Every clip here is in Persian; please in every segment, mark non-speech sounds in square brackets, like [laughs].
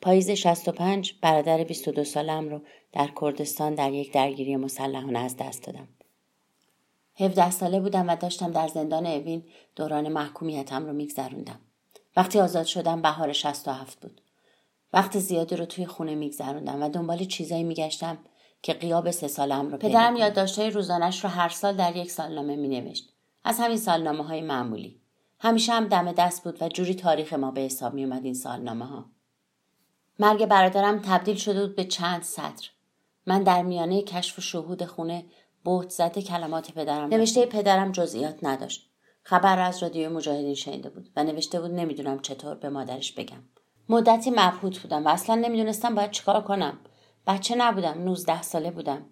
پاییز 65 برادر 22 سالم رو در کردستان در یک درگیری مسلحانه از دست دادم. 17 ساله بودم و داشتم در زندان اوین دوران محکومیتم رو میگذروندم. وقتی آزاد شدم بهار 67 بود. وقت زیادی رو توی خونه میگذروندم و دنبال چیزایی میگشتم که قیاب سه سالم رو پدرم یادداشتهای روزانش رو هر سال در یک سالنامه مینوشت از همین سالنامه های معمولی همیشه هم دم دست بود و جوری تاریخ ما به حساب می اومد این سالنامه ها مرگ برادرم تبدیل شده بود به چند سطر من در میانه کشف و شهود خونه بهت زده کلمات پدرم نوشته پدرم جزئیات نداشت. خبر از رادیو مجاهدین شنیده بود و نوشته بود نمی‌دونم چطور به مادرش بگم. مدتی مبهوت بودم و اصلا نمی‌دونستم باید چیکار کنم. بچه نبودم 19 ساله بودم.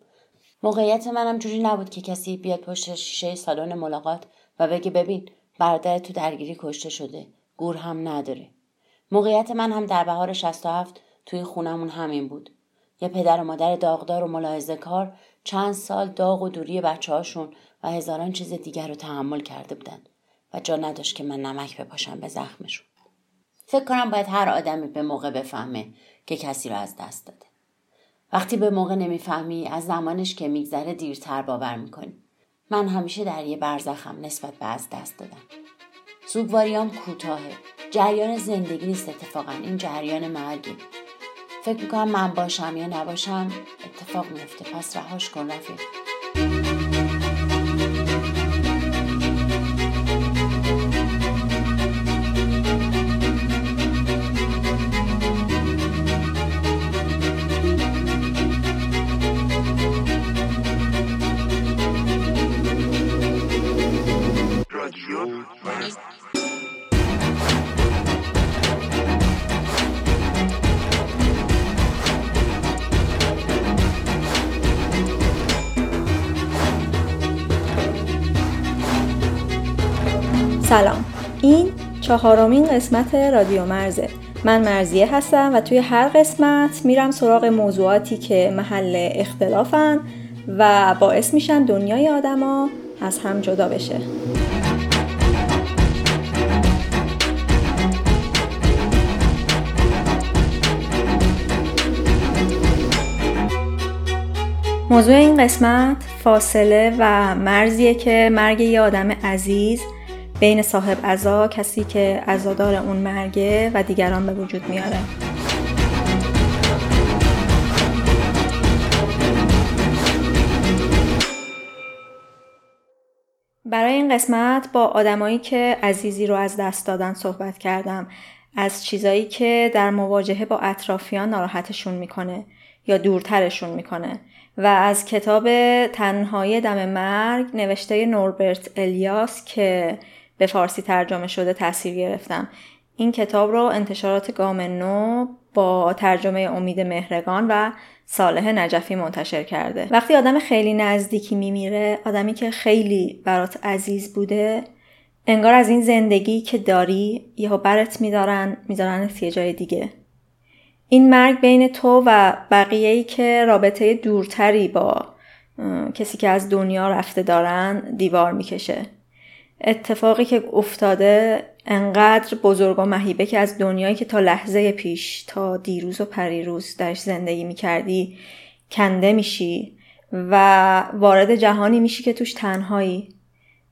موقعیت منم جوری نبود که کسی بیاد پشت شیشه سالن ملاقات و بگه ببین برادر تو درگیری کشته شده. گور هم نداره. موقعیت من هم در بهار 67 توی خونمون همین بود. یه پدر و مادر داغدار و ملاحظه کار چند سال داغ و دوری بچه هاشون و هزاران چیز دیگر رو تحمل کرده بودن و جا نداشت که من نمک بپاشم به زخمشون. فکر کنم باید هر آدمی به موقع بفهمه که کسی رو از دست داده. وقتی به موقع نمی‌فهمی از زمانش که میگذره دیرتر باور می‌کنی. من همیشه در یه برزخم نسبت به از دست دادم سوگواریام کوتاهه. جریان زندگی نیست اتفاقا. این جریان مرگی فکر می‌کنم من باشم یا نباشم اتفاق میفته پس رهاش کن رفیق. چهارمین قسمت رادیو مرزه. من مرزیه هستم و توی هر قسمت میرم سراغ موضوعاتی که محل اختلافن و باعث میشن دنیای آدما از هم جدا بشه. موضوع این قسمت فاصله و مرزیه که مرگ یه آدم عزیز بین صاحب ازا کسی که ازادار اون مرگه و دیگران به وجود میاره. برای این قسمت با آدمایی که عزیزی رو از دست دادن صحبت کردم. از چیزایی که در مواجهه با اطرافیان ناراحتشون می‌کنه یا دورترشون می‌کنه. و از کتاب تنهایی دم مرگ نوشته نوربرت الیاس که به فارسی ترجمه شده تاثیر گرفتم. این کتاب رو انتشارات گام نو با ترجمه امید مهرگان و صالح نجفی منتشر کرده. وقتی آدم خیلی نزدیکی میمیره آدمی که خیلی برات عزیز بوده انگار از این زندگی که داری یهو برت میدارن میدارن یه جای دیگه. این مرگ بین تو و بقیه ای که رابطه دورتری با کسی که از دنیا رفته دارن دیوار می‌کشه. اتفاقی که افتاده انقدر بزرگ و مهیبه که از دنیایی که تا لحظه پیش تا دیروز و پریروز درش زندگی می‌کردی کنده میشی و وارد جهانی میشی که توش تنهایی.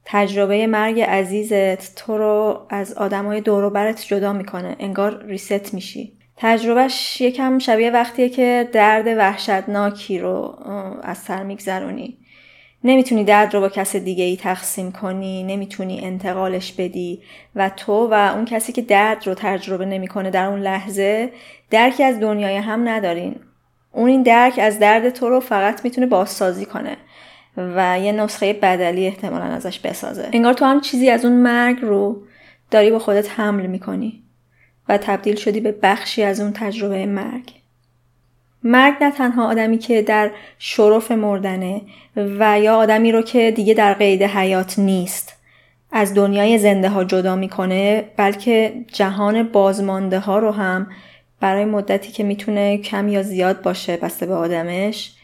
تجربه مرگ عزیزت تو رو از آدمای دور برت جدا می‌کنه انگار ریست میشی. تجربهش یکم شبیه وقتیه که درد وحشتناکی رو از سر میگذرونی. نمی‌تونی درد رو با کس دیگه ای تقسیم کنی نمی‌تونی انتقالش بدی و تو و اون کسی که درد رو تجربه نمی‌کنه در اون لحظه درکی از دنیای هم ندارین اون این درک از درد تو رو فقط می‌تونه بازسازی کنه و یه نسخه بدلی احتمالا ازش بسازه. انگار تو هم چیزی از اون مرگ رو داری با خودت حمل می‌کنی و تبدیل شدی به بخشی از اون تجربه مرگ. مرگ نه تنها آدمی که در شرف مردنه و یا آدمی رو که دیگه در قید حیات نیست. از دنیای زنده ها جدا می‌کنه بلکه جهان بازمانده ها رو هم برای مدتی که می‌تونه کم یا زیاد باشه بسته به آدمش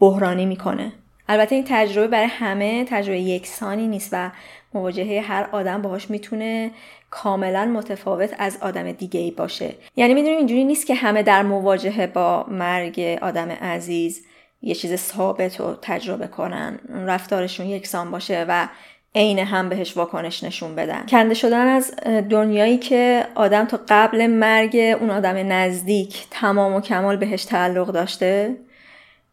بحرانی می‌کنه. البته این تجربه برای همه تجربه یکسانی نیست و مواجهه هر آدم باهاش می‌تونه کاملا متفاوت از آدم دیگه ای باشه. یعنی می‌دونیم اینجوری نیست که همه در مواجهه با مرگ آدم عزیز یه چیز ثابت رو تجربه کنن رفتارشون یکسان باشه و عین هم بهش واکنش نشون بدن. کنده شدن از دنیایی که آدم تا قبل مرگ اون آدم نزدیک تمام و کمال بهش تعلق داشته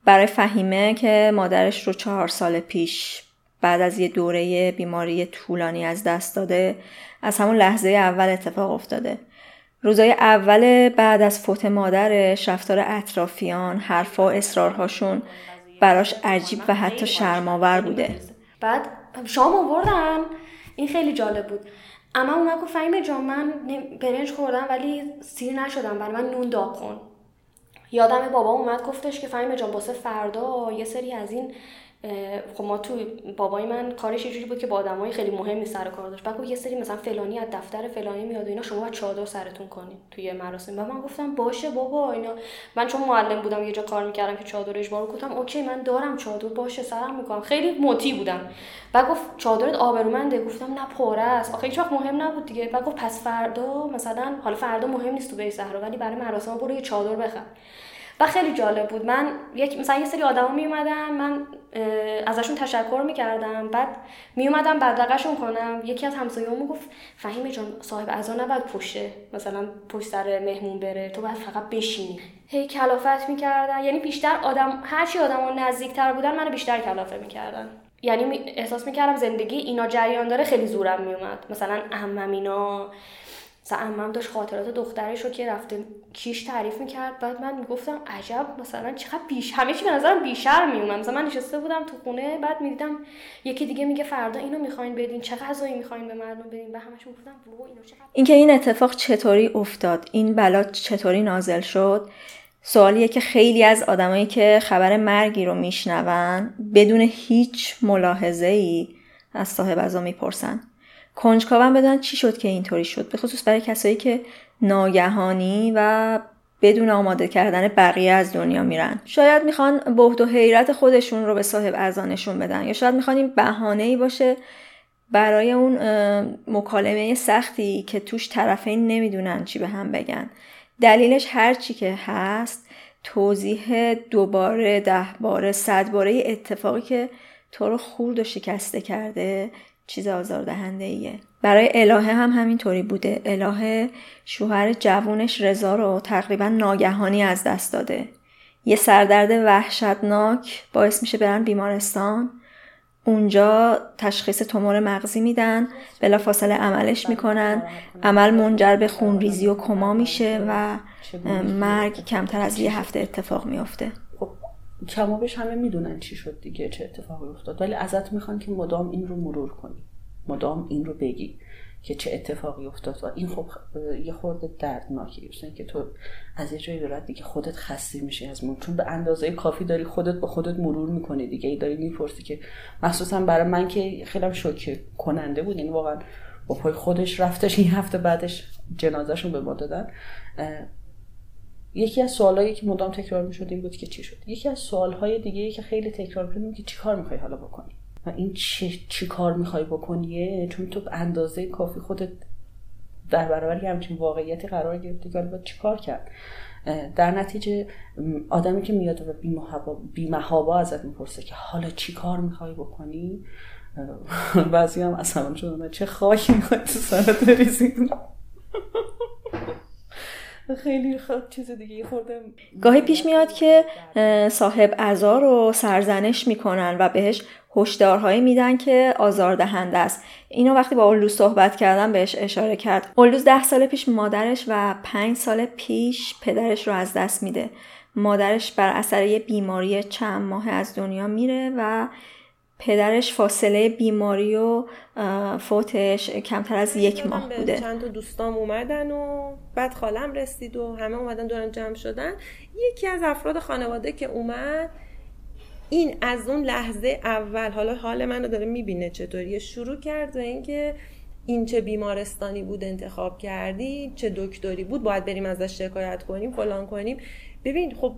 برای فهیمه که مادرش رو چهار سال پیش بعد از یه دوره بیماری طولانی از دست داده از همون لحظه اول اتفاق افتاده. روزای اول بعد از فوت مادرش رفتار اطرافیان حرفا اصرارهاشون براش عجیب و حتی شرماور بوده. بعد شام آوردن. این خیلی جالب بود. اما اونا گفت فهیمه جان من برنج خوردم ولی سیر نشدم برای من نون داغ کن. یادم بابا اومد گفتش که فهیمه جان باسه فردا یه سری از این خب ما تو بابای من کارش یه بود که با آدمای خیلی مهمی سر کار داشت. بعد یه سری مثلا فلانی از دفتر فلانی میاد و اینا شما باید چادر سرتون کنین توی مراسم. و من گفتم باشه بابا اینا. من چون معلم بودم یه جا کار می‌کردم که چادر اجبار گفتم اوکی من دارم چادر باشه سرم می‌کنم. خیلی موتی بودم. بعد گفت چادرت آبرومنده. گفتم نه پاره است. آخه هیچ مهم نبود دیگه. بعد گفت پس فردا مثلا حالا فردا مهم نیست تو به زهرا ولی برای مراسم برو یه چادر بخر. و خیلی جالب بود. من یک مثلا یه سری آدما می اومدن من ازشون تشکر می‌کردم. بعد می اومدم بدرقشون کنم. یکی از همسایه‌ها گفت فهیم جان صاحب ازا نباید پشته مثلا پشت سر مهمون بره. تو باید فقط بشینی. هی کلافت می‌کردن. یعنی بیشتر آدم هرچی آدما نزدیکتر بودن منو بیشتر کلافه می‌کردن. یعنی احساس می‌کردم زندگی اینا جریان داره خیلی زورم میومد مثلا اهمم اینا مثلا امم داشت خاطرات دخترش رو که رفته کیش تعریف می‌کرد بعد من می‌گفتم عجب مثلا چقدر بیش همه چی به نظرم بیشر میومد مثلا من نشسته بودم تو خونه بعد می‌دیدم یکی دیگه میگه فردا اینو می‌خواین بدین چه غذایی می‌خواین به مردم بدین؟ به همش گفتم اینو چقدر اینکه این اتفاق چطوری افتاد؟ این بلا چطوری نازل شد؟ سوالیه که خیلی از آدمایی که خبر مرگی رو میشنون بدون هیچ ملاحظه ای از صاحب ازا می‌پرسن. کنجکاوم بدن چی شد که اینطوری شد؟ به خصوص برای کسایی که ناگهانی و بدون آماده کردن بقیه از دنیا میرن. شاید می‌خوان بهد و حیرت خودشون رو به صاحب ازانشون بدن یا شاید می‌خوان این بهانه ای باشه برای اون مکالمه سختی که توش طرفین نمی‌دونن چی به هم بگن. دلیلش هر چی که هست توضیح دوباره ده باره صد باره اتفاقی که تو رو خورد و شکسته کرده چیز آزاردهنده ایه برای الهه هم همینطوری بوده. الهه شوهر جوونش رضا رو تقریبا ناگهانی از دست داده. یه سردرد وحشتناک باعث میشه برن بیمارستان. اونجا تشخیص تومور مغزی میدن بلا فاصله عملش می‌کنن. عمل منجر به خونریزی و کما میشه و مرگ کمتر از یه هفته اتفاق میافته. کمابش همه می‌دونن چی شد دیگه چه اتفاقی افتاد. ولی ازت می‌خوان که مدام این رو مرور کنی. مدام این رو بگی که چه اتفاقی افتاد. و این خب یه خورده دردناکی که تو از یه جایی برد دیگه خودت خسته میشی از مرور. چون به اندازه کافی داری خودت با خودت مرور می‌کنی دیگه. ای داری می‌پرسی که مخصوصا برای من که خیلی شوکه کننده بود. یعنی واقعا با پای خودش رفتش. این هفته بعدش جنازهشون به ما دادن. یکی از سوالایی که مدام تکرار می‌شد این بود که چی شد؟ یکی از سوالهای دیگه که خیلی تکرار می‌شد که چیکار می‌خوای حالا بکنی؟ و این چی, چی کار می‌خوای بکنیه چون تو اندازه کافی خودت در برابر همچین واقعیتی قرار گرفتی که باید چی کار کرد؟ در نتیجه آدمی که میاد و بیمهابا ازت می‌پرسه که حالا چی کار می‌خوای بکنی؟ بعضی هم اصلا شدن چه خواهی می‌خوای تو سرت بریزی؟ خیلی خود چیز دیگه خورده گاهی پیش میاد که صاحب ازا رو سرزنش می‌کنن و بهش هشدارهایی میدن که آزاردهنده است. اینو وقتی با اولوز صحبت کردم بهش اشاره کرد. اولوز ده سال پیش مادرش و پنج سال پیش پدرش رو از دست میده. مادرش بر اثر یه بیماری چند ماه از دنیا میره و پدرش فاصله بیماری و فوتش کمتر از یک ماه بوده. چند تا دوستام اومدن و بعد خالم رسید و همه اومدن دورم جمع شدن. یکی از افراد خانواده که اومد این از اون لحظه اول حالا حال منو داره می‌بینه چطوریه شروع کرد و اینکه این چه بیمارستانی بود انتخاب کردی چه دکتری بود باید بریم ازش شکایت کنیم فلان کنیم. ببین خب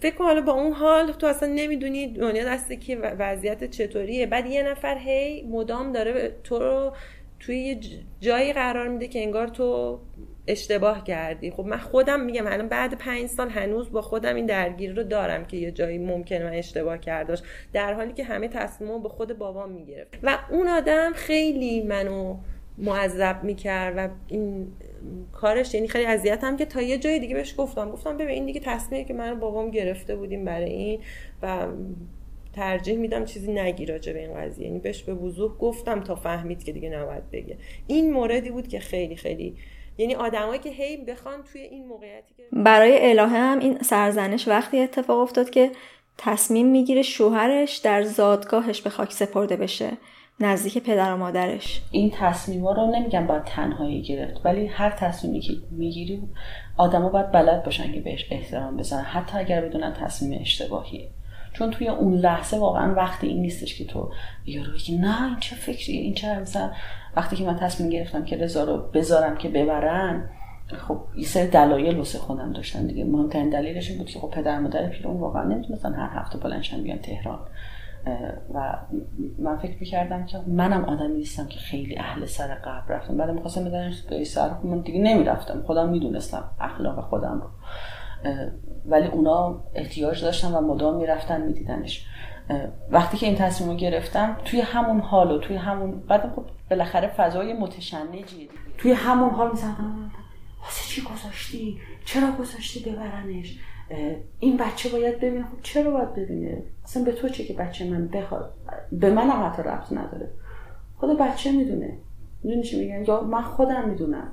فکر حالا با اون حال تو اصلا نمی‌دونی دنیا دست کی وضعیت چطوریه. بعد یه نفر هی مدام داره تو رو توی یه جایی قرار میده که انگار تو اشتباه کردی. خب من خودم میگم الان بعد پنج سال هنوز با خودم این درگیری رو دارم که یه جایی ممکنه من اشتباه کرداش. در حالی که همه تصمیم به خود بابام می‌گرفت. و اون آدم خیلی منو معذب می‌کرد و این کارش یعنی خیلی اذیتم که تا یه جای دیگه بهش گفتم. گفتم ببین این دیگه تصمیمی که من بابام گرفته بودیم برای این و ترجیح میدم چیزی نگی راجع به این قضیه. یعنی بهش به وضوح گفتم تا فهمید که دیگه نباید بگه. این موردی بود که خیلی خیلی یعنی آدمایی که هی بخوان توی این موقعیتی که برای الهه هم این سرزنش وقتی اتفاق افتاد که تصمیم می‌گیره شوهرش در زادگاهش به خاک سپرده بشه. نزدیک پدر و مادرش. این تصمیم ها رو نمیگم باید تنهایی گرفت ولی هر تصمیمی که می‌گیری آدما باید بلد باشن که بهش احترام بزنن حتی اگر بدونن تصمیم اشتباهیه. چون توی اون لحظه واقعا وقتی این نیستش که تو یارو که نه این چه فکریه این چه مثلا وقتی که من تصمیم گرفتم که رضا رو بذارم که ببرن خب یه سری دلایل واسه خودم داشتن دیگه. مهمترین دلیلش این بود که خب پدر مادر پیرون واقعا نمی‌تونستن هر هفته بلنشن بیان تهران. و من فکر می‌کردم که منم آدمی نیستم که خیلی اهل سر قبل رفتم. بعد می‌خواستم بدنش به سر من دیگه نمی‌رفتم. خودم می‌دونستم اخلاق خودم رو. ولی اونا احتیاج داشتن و مدام می‌رفتن میدیدنش. وقتی که این تصمیم رو گرفتم توی همون حال و توی همون بعد خب بالاخره فضای متشنجی توی همون حال می‌زدم. واسه چی گذاشتی؟ چرا گذاشتی ببرنش؟ این بچه باید ببینه. خب چرا باید ببینه؟ اصلا به تو چه که بچه من بخواد؟ به من هم حتی ربط نداره. خود بچه می‌دونه. می‌دونی چی میگن؟ یا من خودم می‌دونم.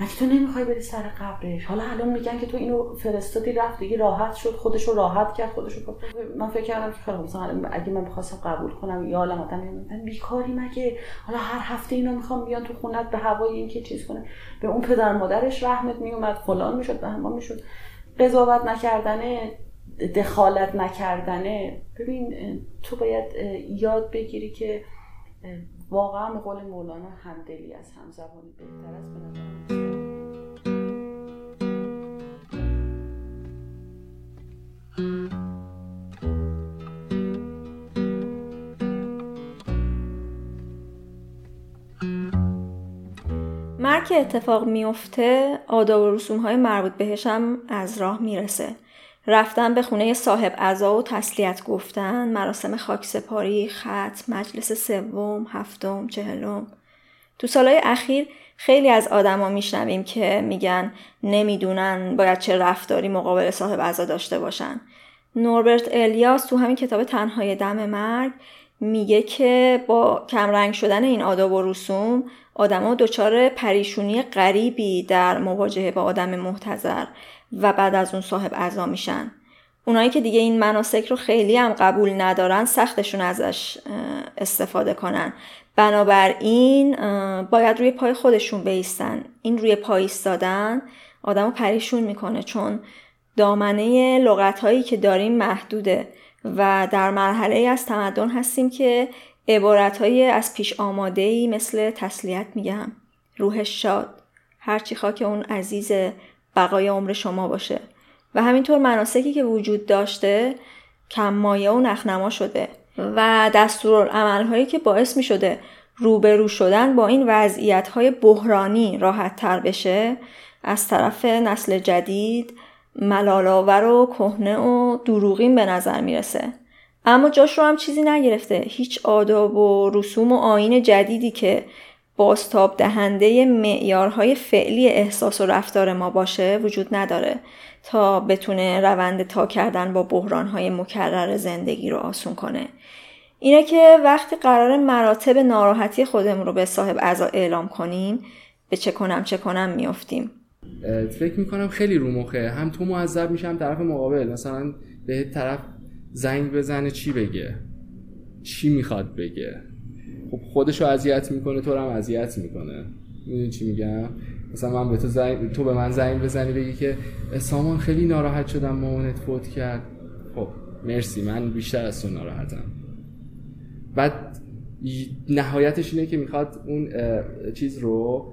مگه تو نمی‌خوای بری سر قبرش؟ حالا الان میگن که تو اینو فرستادی رفت دیگه راحت شد خودش رو راحت کرد خودش رو من فکر کردم که خیلی مثلا اگه من بخواستم قبول کنم یا حالا من بیکاری مگه؟ حالا هر هفته اینا می‌خوام بیان تو خونت به هوای این که چیز کنه به اون پدر مادرش رحمت میومد فلان می‌شد به همان می‌شد. قضاوت نکردنه دخالت نکردنه ببین تو باید یاد بگیری که واقعا قول مولانا همدلی از همزبانی بهتر است به مرگ که اتفاق میفته آداب و رسوم های مربوط بهش هم از راه می‌رسه. رفتن به خونه صاحب عزا و تسلیت گفتن مراسم خاکسپاری خط مجلس سوم هفتم چهلم. تو سالهای اخیر خیلی از آدما میشنویم که میگن نمی‌دونن باید چه رفتاری مقابل صاحب عزا داشته باشن. نوربرت الیاس تو همین کتاب تنهای دم مرگ میگه که با کمرنگ شدن این آداب و رسوم آدما دچار پریشونی غریبی در مواجهه با آدم محتظر و بعد از اون صاحب اعضا میشن. اونایی که دیگه این مناسک رو خیلی هم قبول ندارن سختشون ازش استفاده کنن. بنابراین باید روی پای خودشون بیستن. این روی پای ایستادن آدم رو پریشون می‌کنه چون دامنه لغت هایی که داریم محدوده. و در مرحله از تمدن هستیم که عبارت های از پیش آماده ای مثل تسلیت میگم روحش شاد هرچی خاک اون عزیز بقای عمر شما باشه. و همینطور مناسکی که وجود داشته کم مایه و نخنما شده و دستورالعمل هایی که باعث می شده روبرو شدن با این وضعیت های بحرانی راحت تر بشه از طرف نسل جدید ملالاور و کهنه و دروغین به نظر می‌رسه. اما جاش رو هم چیزی نگرفته. هیچ آداب و رسوم و آین جدیدی که بازتاب دهنده معیارهای فعلی احساس و رفتار ما باشه وجود نداره تا بتونه روند تا کردن با بحرانهای مکرر زندگی رو آسون کنه. اینه که وقتی قرار مراتب ناراحتی خودمون رو به صاحب اعضا اعلام کنیم به چه کنم چه کنم میافتیم. فکر می‌کنم خیلی رو مخه. هم تو معذب میشم طرف مقابل. مثلا به طرف زنگ بزنه چی بگه؟ چی می‌خواد بگه؟ خب خودشو اذیت می‌کنه تو رو هم اذیت می‌کنه. می‌دونی چی میگم؟ مثلا من به تو زنگ تو به من زنگ بزنی بگی که سامان خیلی ناراحت شدم مامانت فوت کرد. خب مرسی. من بیشتر از تو ناراحتم. بعد نهایتش اینه که می‌خواد اون چیز رو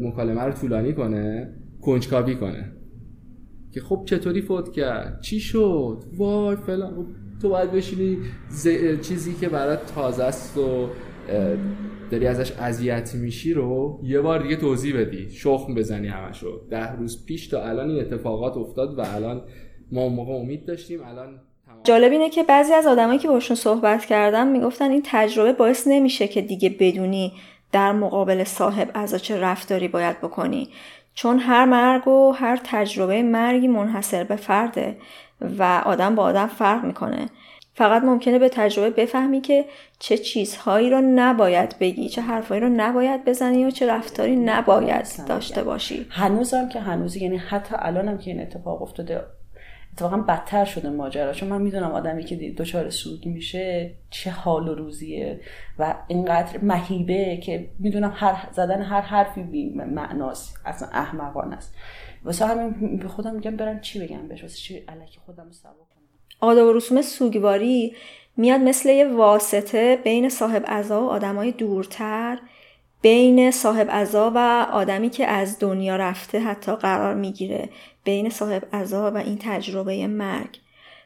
مکالمه رو طولانی کنه. کنجکاوی کنه. که خب چطوری فوت کرد؟ چی شد؟ وای فلان. خب تو باید بشینی چیزی که برات تازه است و داری ازش اذیت میشی رو یه بار دیگه توضیح بدی. شخم بزنی همشو. ده روز پیش تا الان این اتفاقات افتاد و الان ما اون موقع امید داشتیم. الان جالب اینه که بعضی از آدمایی که باشون صحبت کردم می‌گفتن این تجربه باعث نمیشه که دیگه بدونی در مقابل صاحب از چه رفتاری باید بکنی. چون هر مرگ و هر تجربه مرگی منحصر به فرده و آدم با آدم فرق می‌کنه. فقط ممکنه به تجربه بفهمی که چه چیزهایی رو نباید بگی چه حرفهایی رو نباید بزنی و چه رفتاری نباید داشته باشی. هنوزم که هنوز یعنی حتی الانم که این اتفاق افتاده اتفاقا بدتر شده ماجرا. چون من می‌دونم آدمی که دچار سوگ میشه چه حال و روزیه و اینقدر مهیبه که می‌دونم هر زدن هر حرفی بی معناست. اصلا احمقانه است. واسه همین به خودم میگم برم چی بگم بهش؟ واسه چی الکی خودم رو آداب و رسوم سوگواری میاد مثل یه واسطه بین صاحب عزا و آدمای دورتر بین صاحب عزا و آدمی که از دنیا رفته حتی قرار می‌گیره. بین صاحب عزا و این تجربه مرگ.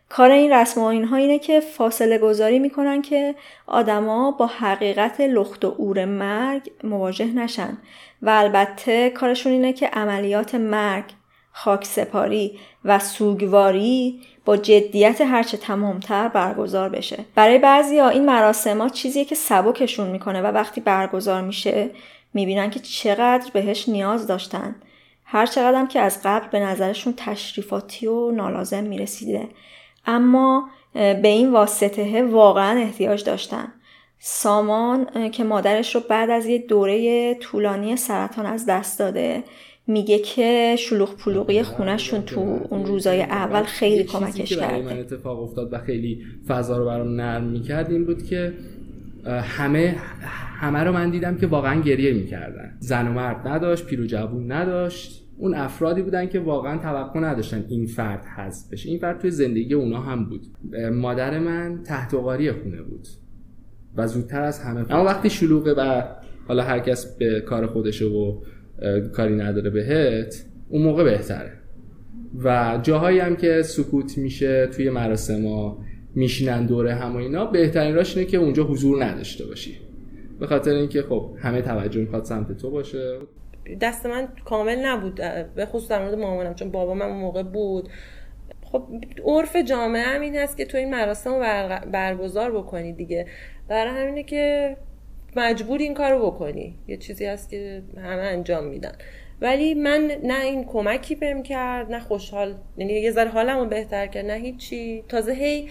کار این رسم و اینها اینه که فاصله گذاری می‌کنن که آدما با حقیقت لخت و اور مرگ مواجه نشن. و البته کارشون اینه که عملیات مرگ خاک سپاری و سوگواری با جدیت هرچه تمامتر برگزار بشه. برای بعضی ها این مراسم چیزیه که سبکشون می‌کنه و وقتی برگزار میشه می‌بینن که چقدر بهش نیاز داشتن. هر چقدر که از قبل به نظرشون تشریفاتی و نالازم می‌رسیده. اما به این واسطه واقعا احتیاج داشتن. سامان که مادرش رو بعد از یه دوره طولانی سرطان از دست داده میگه که شلوغ پلوغی خونهشون تو اون روزای اول خیلی کمکش کرده. من اتفاق افتاد و خیلی فضا رو برام نرم می‌کرد این بود که همه همه رو من دیدم که واقعا گریه می‌کردن. زن و مرد نداشت پیر و جوون نداشت. اون افرادی بودن که واقعا توقع نداشتن این فرد حذف بشه. این فرد توی زندگی اونا هم بود. مادر من تحت خونه بود و زودتر از همه اما وقتی شلوغه و حالا هر کس به کار خودشه و کاری نداره بهت اون موقع بهتره. و جاهایی هم که سکوت میشه توی مراسم ها میشینن دوره هم و اینا بهترین راش اینه که اونجا حضور نداشته باشی. به خاطر اینکه خب همه توجه می‌خواد سمت تو باشه. دست من کامل نبود به خصوص در مورد مامانم چون بابا من اون موقع بود. خب عرف جامعه هم این هست که تو این مراسم رو برگزار بکنی دیگه. برای همینه که مجبور این کارو بکنی. یه چیزی هست که همه انجام میدن. ولی من نه این کمکی بهم کرد نه خوشحال یعنی یه ذره حالمو بهتر کرد نه هیچی. تازه هی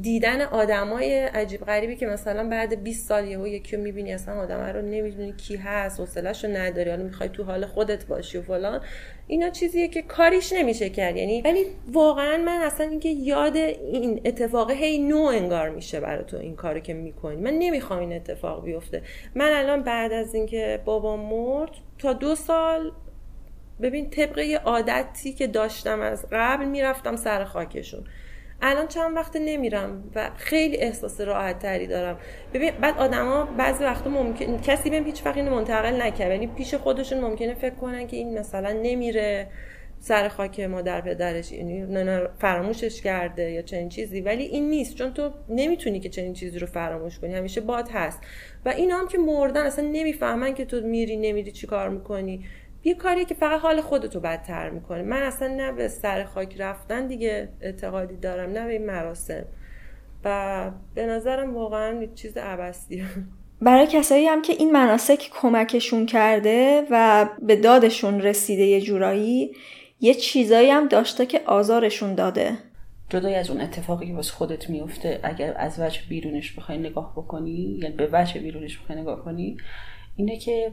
دیدن آدمای عجیب غریبی که مثلا بعد 20 سال یهو یکی رو می‌بینی اصلا آدم رو نمی‌دونی کی هست حوصله‌شو نداری حالا می‌خوای تو حال خودت باشی و فلان. اینا چیزیه که کاریش نمیشه کرد یعنی ولی واقعا من اصلا اینکه یاد این اتفاق هی نو انگار میشه برای تو این کارو که می‌کنی. من نمی‌خوام این اتفاق بیفته. من الان بعد از اینکه بابا مرد تا دو سال ببین طبق یه عادتی که داشتم از قبل می‌رفتم سر خاکشون. الان چند وقت نمیرم و خیلی احساس راحت تری دارم. ببین بعد آدما بعضی وقتا ممکن کسی بهم هیچ وقت منتقل نکرد. یعنی پیش خودشون ممکنه فکر کنن که این مثلا نمیره سر خاک مادر پدرش یعنی فراموشش کرده یا چنین چیزی. ولی این نیست چون تو نمی‌تونی که چنین چیزی رو فراموش کنی. همیشه باد هست. و اینا هم که مردن اصلا نمی‌فهمن که تو میری نمیری چی کار می‌کنی. یه کاری که فقط حال خودتو بدتر می‌کنه. من اصلا نه به سر خاک رفتن دیگه اعتقادی دارم نه به این مراسم. و به نظرم واقعا چیز عبستیه برای کسایی هم که این مناسک کمکشون کرده و به دادشون رسیده یه جورایی یه چیزایی هم داشته که آزارشون داده. جدای از اون اتفاقی که واسه خودت میفته اگر از وجه بیرونش بخوای نگاه بکنی یعنی به وجه بیرونش بخوای نگاه کنی اینه که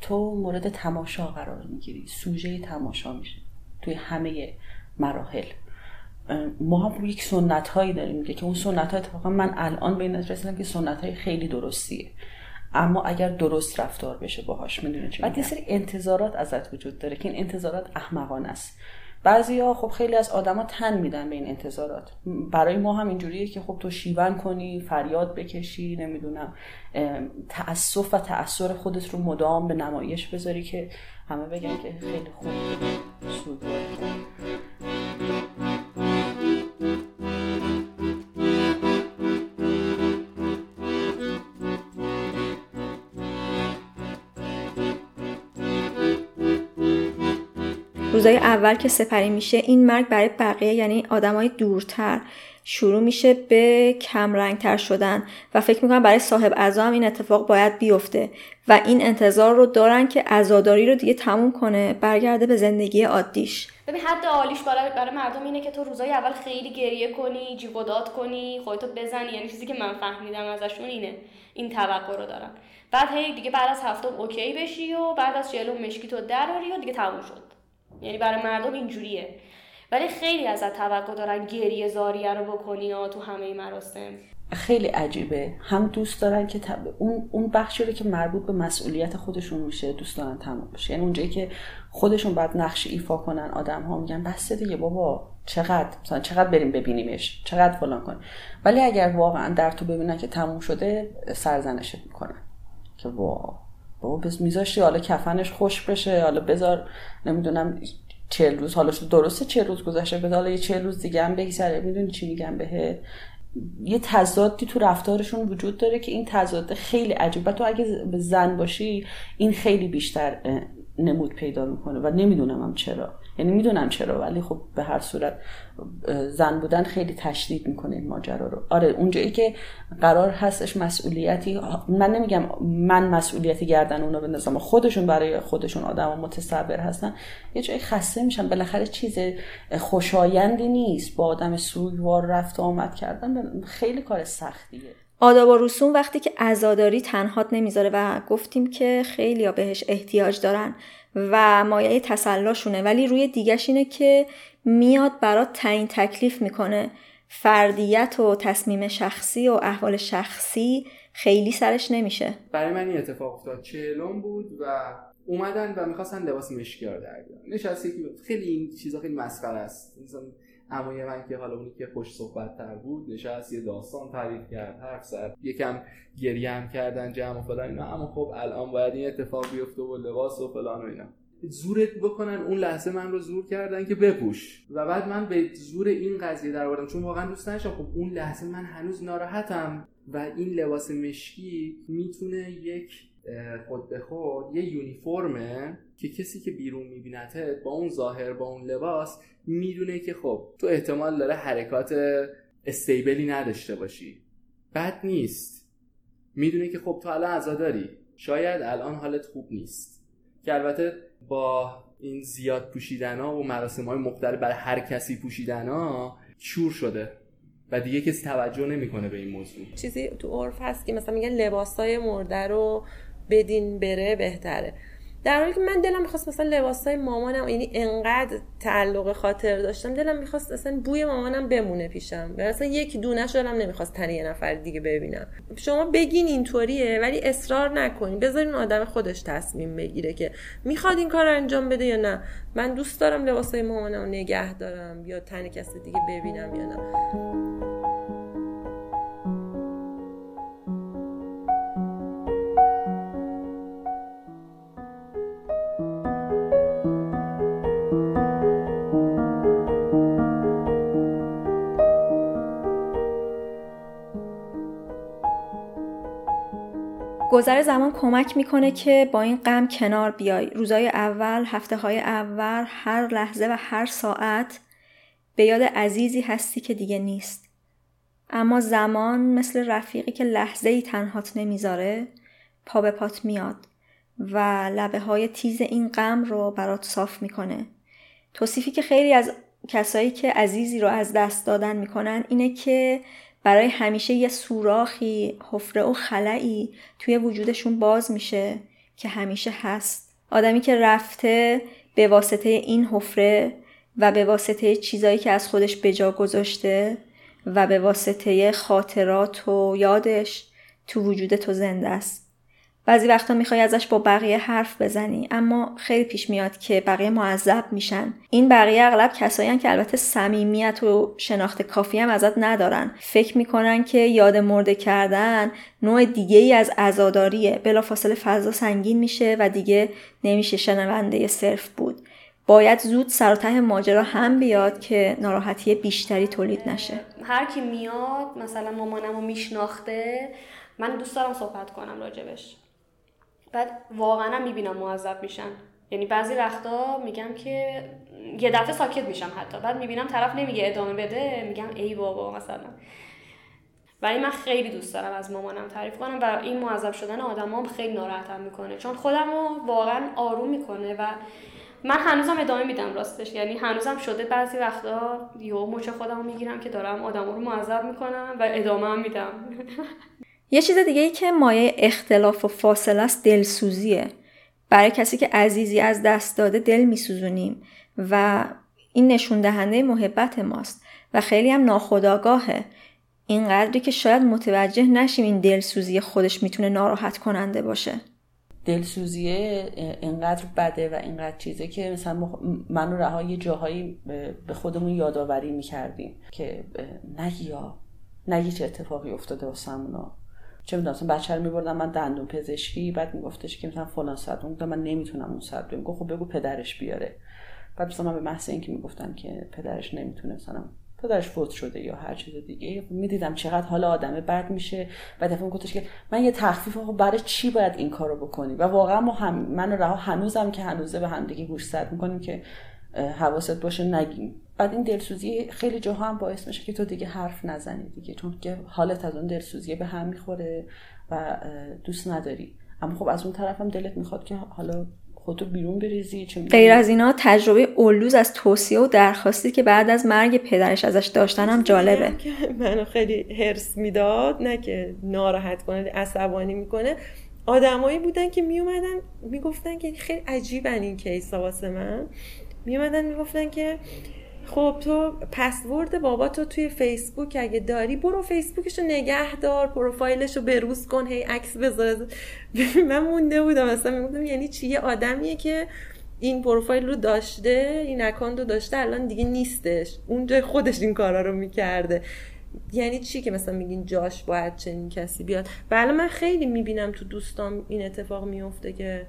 تو مورد تماشا قرار می‌گیری. سوژه تماشا میشه توی همه مراحل. ما هم یک سنت هایی داریم که اون سنت ها اتفاقا من الان به این رسیدم که سنت های خیلی درستیه. اما اگر درست رفتار بشه باهاش می‌دونه چی بعد یه سری انتظارات ازت وجود داره که این انتظارات احمقانه است. بعضیا خب خیلی از آدما تن میدن به این انتظارات. برای ما هم اینجوریه که خب تو شیون کنی فریاد بکشی نمی‌دونم تاسف و تاثر خودت رو مدام به نمایش بذاری که همه بگن که خیلی خوب سوگواری روزای اول که سپری میشه این مرگ برای بقیه یعنی آدمای دورتر شروع میشه به کمرنگتر شدن و فکر می‌کنم برای صاحب عزا هم این اتفاق باید بیفته و این انتظار رو دارن که عزاداری رو دیگه تموم کنه برگرده به زندگی عادیش. ببین حد عالیش برای برای مردم اینه که تو روزای اول خیلی گریه کنی جیغ و داد کنی خودتو بزنی. یعنی چیزی که من فهمیدم ازشون اینه. این توقع رو دارن. بعد هی دیگه بعد از هفته اوکی بشی و بعد از جلو مشکی تو دراری و دیگه تموم شد. یعنی برای مردم اینجوریه. ولی خیلی ازت توقع دارن گریه زاریه رو بکنی ها تو همه مراسم. خیلی عجیبه. هم دوست دارن که اون اون بخشی رو که مربوط به مسئولیت خودشون میشه دوست دارن تمام بشه. یعنی اونجایی که خودشون بعد نقش ایفا کنن آدم ها میگن بس دیگه بابا چقدر؟ مثلا چقدر بریم ببینیمش؟ چقدر فلان کن ولی اگر واقعا در تو ببینن که تموم شده سرزنشت می‌کنن. که وا بابا بس میذاشتی حالا کفنش خوش بشه حالا بذار نمی‌دونم چهل روز حالا درسته چهل روز گذشته به حالا یه چهل روز دیگه هم بگذره. می‌دونی چی میگم بهت؟ یه تضادی تو رفتارشون وجود داره که این تضاد خیلی عجیبه تو اگه زن باشی این خیلی بیشتر نمود پیدا می‌کنه و نمی‌دونم هم چرا. یعنی می‌دونم چرا ولی خب به هر صورت زن بودن خیلی تشدید می‌کنه این ماجرا رو. آره اونجایی که قرار هستش مسئولیتی من نمیگم من مسئولیتی گردن اونا بندازم خودشون برای خودشون آدم متصبر هستن. یه جایی خسته میشن بالاخره چیز خوشایندی نیست. با آدم سوگوار رفت و آمد کردن خیلی کار سختیه. آداب و رسوم وقتی که عزاداری تنهات نمی‌ذاره و گفتیم که خیلی ها بهش احتیاج دارن. و مایه تسلاشونه. ولی روی دیگش اینه که میاد برات تعیین تکلیف می‌کنه. فردیت و تصمیم شخصی و احوال شخصی خیلی سرش نمیشه. برای من این اتفاق افتاد. چهلم بود و اومدن و می‌خواستن لباس مشکیار در نشستی که خیلی این چیزا خیلی مسخره است. اموی من که حالا اونی که خوش صحبت تر بود نشست یه داستان تعریف کرد حرف زد. یکم گریه هم کردن جمع و فلان اینا. اما خب الان باید این اتفاق بیفته و لباس و فلان و اینا. زورت بکنن اون لحظه من رو زور کردن که بپوش. و بعد من به زور این قضیه در آوردم. چون واقعا دوست داشتم خب اون لحظه من هنوز ناراحتم. و این لباس مشکی می‌تونه یک خود به خود یه یونیفرمه. که کسی که بیرون میبینتت با اون ظاهر با اون لباس می‌دونه که خب تو احتمال داره حرکات استیبلی نداشته باشی. بد نیست. می‌دونه که خب تو الان عزاداری شاید الان حالت خوب نیست. که البته با این زیاد پوشیدن ها و مراسم های مختلف برای هر کسی پوشیدن ها شور شده. و دیگه کسی توجه نمی‌کنه به این موضوع. چیزی تو عرف هست که مثلا میگن لباسای مرده رو بدین بره بهتره. در حالی که من دلم می‌خواست مثلا لباسای مامانم یعنی انقدر تعلق خاطر داشتم دلم می‌خواست مثلا بوی مامانم بمونه پیشم. مثلا یک دونه دلم نمی‌خواست تنی یه نفر دیگه ببینم. شما بگین اینطوریه ولی اصرار نکنین. بذارین آدم خودش تصمیم بگیره که می‌خواد این کار انجام بده یا نه. من دوست دارم لباسای مامانم نگه دارم یا تن کسی دیگه ببینم یا نه. گذر زمان کمک می‌کنه که با این غم کنار بیای. روزای اول هفته های اول هر لحظه و هر ساعت به یاد عزیزی هستی که دیگه نیست. اما زمان مثل رفیقی که لحظه ای تنهات نمی‌ذاره پا به پات میاد و لبه های تیز این غم رو برات صاف می‌کنه. توصیفی که خیلی از کسایی که عزیزی رو از دست دادن می‌کنن اینه که برای همیشه یه سوراخی حفره و خلایی توی وجودشون باز میشه که همیشه هست. آدمی که رفته به واسطه این حفره و به واسطه چیزایی که از خودش به جا گذاشته و به واسطه خاطرات و یادش تو وجود تو زنده است. بعضی وقتا می‌خوای ازش با بقیه حرف بزنی اما خیلی پیش میاد که بقیه معذب میشن. این بقیه اغلب کسایی که البته صمیمیت و شناخت کافی هم ازت ندارن. فکر می‌کنن که یاد مرده کردن نوع دیگه ای از عزاداریه. بلافاصله فضا سنگین میشه و دیگه نمیشه شنونده صرف بود. باید زود سر ته ماجرا هم بیاد که ناراحتی بیشتری تولید نشه. هر کی میاد مثلا مامانم رو میشناخته من دوست دارم صحبت کنم راجبش. بعد واقعا می‌بینم معذب میشن. یعنی بعضی وقتا میگم که یه دفعه ساکت میشم حتی. بعد می‌بینم طرف نمیگه ادامه بده میگم ای بابا مثلا. ولی من خیلی دوست دارم از مامانم تعریف کنم و این معذب شدن آدمام خیلی ناراحتم می‌کنه. چون خودم رو واقعا آروم می‌کنه و من هنوزم ادامه میدم راستش. یعنی هنوزم شده بعضی وقتا یهو مچ خودم می‌گیرم که دارم آدم رو معذب می‌کنم و ادامه میدم. [laughs] یه چیز دیگه ای که مایه اختلاف و فاصله است دلسوزیه. برای کسی که عزیزی از دست داده دل میسوزونیم و این نشون دهنده محبت ماست و خیلی هم ناخداگاهه اینقدری که شاید متوجه نشیم این دلسوزی خودش می‌تونه ناراحت کننده باشه. دلسوزیه اینقدر بده و اینقدر چیزه که مثلا من و رها یه جاهایی به خودمون یادآوری می‌کردیم که نگی یا نگی چه اتفاقی افتاده واسمونا چه می‌دونم مثلا بچه رو میبردم من دندون پزشکی بعد میگفتش که مثلا فلان ساعت اون من نمی‌تونم اون ساعت بگم خب بگو پدرش بیاره. بعد مثلا من به محض اینکه می‌گفتم که پدرش نمی‌تونه مثلا پدرش فوت شده یا هر چیز دیگه می‌دیدم چقدر حال آدم بد میشه. و دفعه گفتش که من یه تخفیف خب برای چی باید این کارو بکنی؟ و واقعا ما من رها هنوزم که هنوزه به هم دیگه گوش زد می‌کنیم که حواست باشه نگیم. بعد این دلسوزی خیلی جاها هم باعث میشه که تو دیگه حرف نزنی دیگه چون که حالت از اون دلسوزی به هم می‌خوره و دوست نداری. اما خب از اون طرف هم دلت می‌خواد که حالا خودتو بیرون بریزی غیر از اینا تجربه اولوز از توصیه و درخواستی که بعد از مرگ پدرش ازش داشتن هم جالبه. منو خیلی هرس می‌داد نه که ناراحت کنه عصبانی می‌کنه. آدمایی بودن که میومدن می‌گفتن که خیلی عجیبن این کیسا واسه من. میومدن می‌گفتن که خب تو پسورد بابا تو توی فیسبوک اگه داری برو فیسبوکش رو نگه دار پروفایلش رو بروز کن هی عکس بذار. من مونده بودم اصلا می‌گفتم یعنی چی؟ یه آدمیه که این پروفایل رو داشته این اکانت رو داشته الان دیگه نیستش. اونجا خودش این کارا رو می‌کرده. یعنی چی که مثلا میگین جاش باید چنین کسی بیاد؟ بله من خیلی می‌بینم تو دوستام این اتفاق میفته که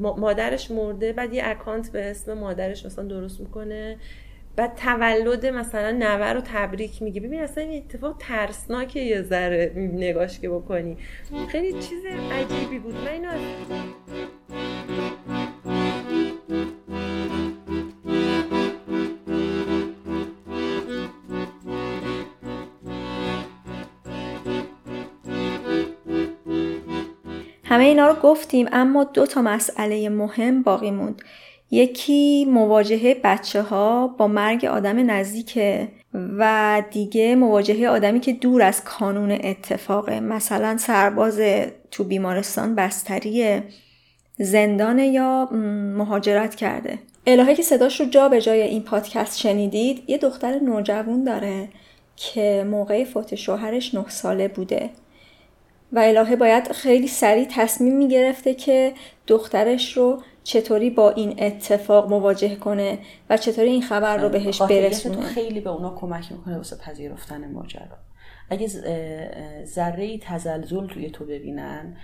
مادرش مرده بعد یه اکانت به اسم مادرش مثلا درست می‌کنه. بعد تولد مثلا نوه رو تبریک میگه. ببین اصلا این اتفاق ترسناکه یه ذره نگاش که بکنی. خیلی چیز عجیبی بود. من اینو همه اینا رو گفتیم اما دو تا مسئله مهم باقی موند. یکی مواجهه بچه ها با مرگ آدم نزدیکه و دیگه مواجهه آدمی که دور از کانون اتفاقه. مثلا سرباز تو بیمارستان بستریه زندان یا مهاجرت کرده. الهه که صداش رو جا به جای این پادکست شنیدید یه دختر نوجوان داره که موقع فوت شوهرش نه ساله بوده. و الهه باید خیلی سریع تصمیم می‌گرفته که دخترش رو چطوری با این اتفاق مواجه کنه و چطوری این خبر رو بهش برسونه. خیلی به اونا کمک می‌کنه واسه پذیرفتن ماجرا. اگه ذره تزلزل توی تو ببینن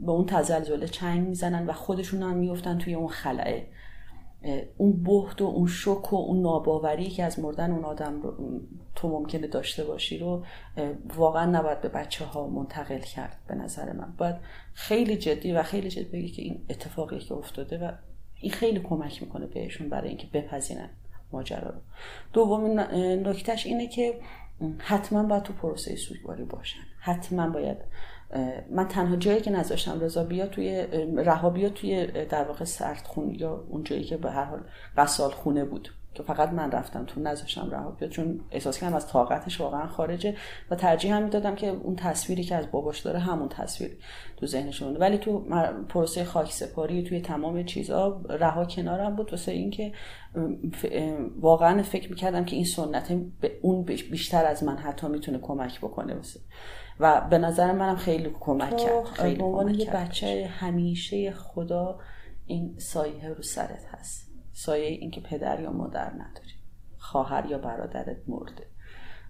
به اون تزلزله چنگ می‌زنن و خودشون هم میفتن توی اون خلعه. اون بهت و اون شک و اون ناباوری که از مردن اون آدم رو تو ممکنه داشته باشی رو واقعا نباید به بچه ها منتقل کرد به نظر من. باید خیلی جدی و خیلی جدی بگی که این اتفاقی که افتاده و این خیلی کمک می‌کنه بهشون برای اینکه بپذیرن ماجرا رو. دومین نکتهش اینه که حتما باید تو پروسه سوگواری باشن. حتما باید من تنها جایی که نذاشتم رضا بیا توی رها بیا توی در واقع سردخون یا اون جایی که به هر حال قصال خونه بود. که فقط من رفتم تو نذاشتم رها بیاد چون احساس کردم از طاقتش واقعا خارجه و ترجیح هم می‌دادم که اون تصویری که از باباش داره همون تصویر تو ذهنش مونده ولی تو پروسه خاک سپاری توی تمام چیزها رها کنارم بود واسه اینکه واقعا فکر می‌کردم که این سنت به اون بیشتر از من حتی می‌تونه کمک بکنه واسه. و به نظر منم خیلی کمک کرد خیلی به عنوان یه بچه همیشه خدا این سایه رو سرت هست. سایه اینکه پدر یا مادر نداری. خواهر یا برادرت مرده.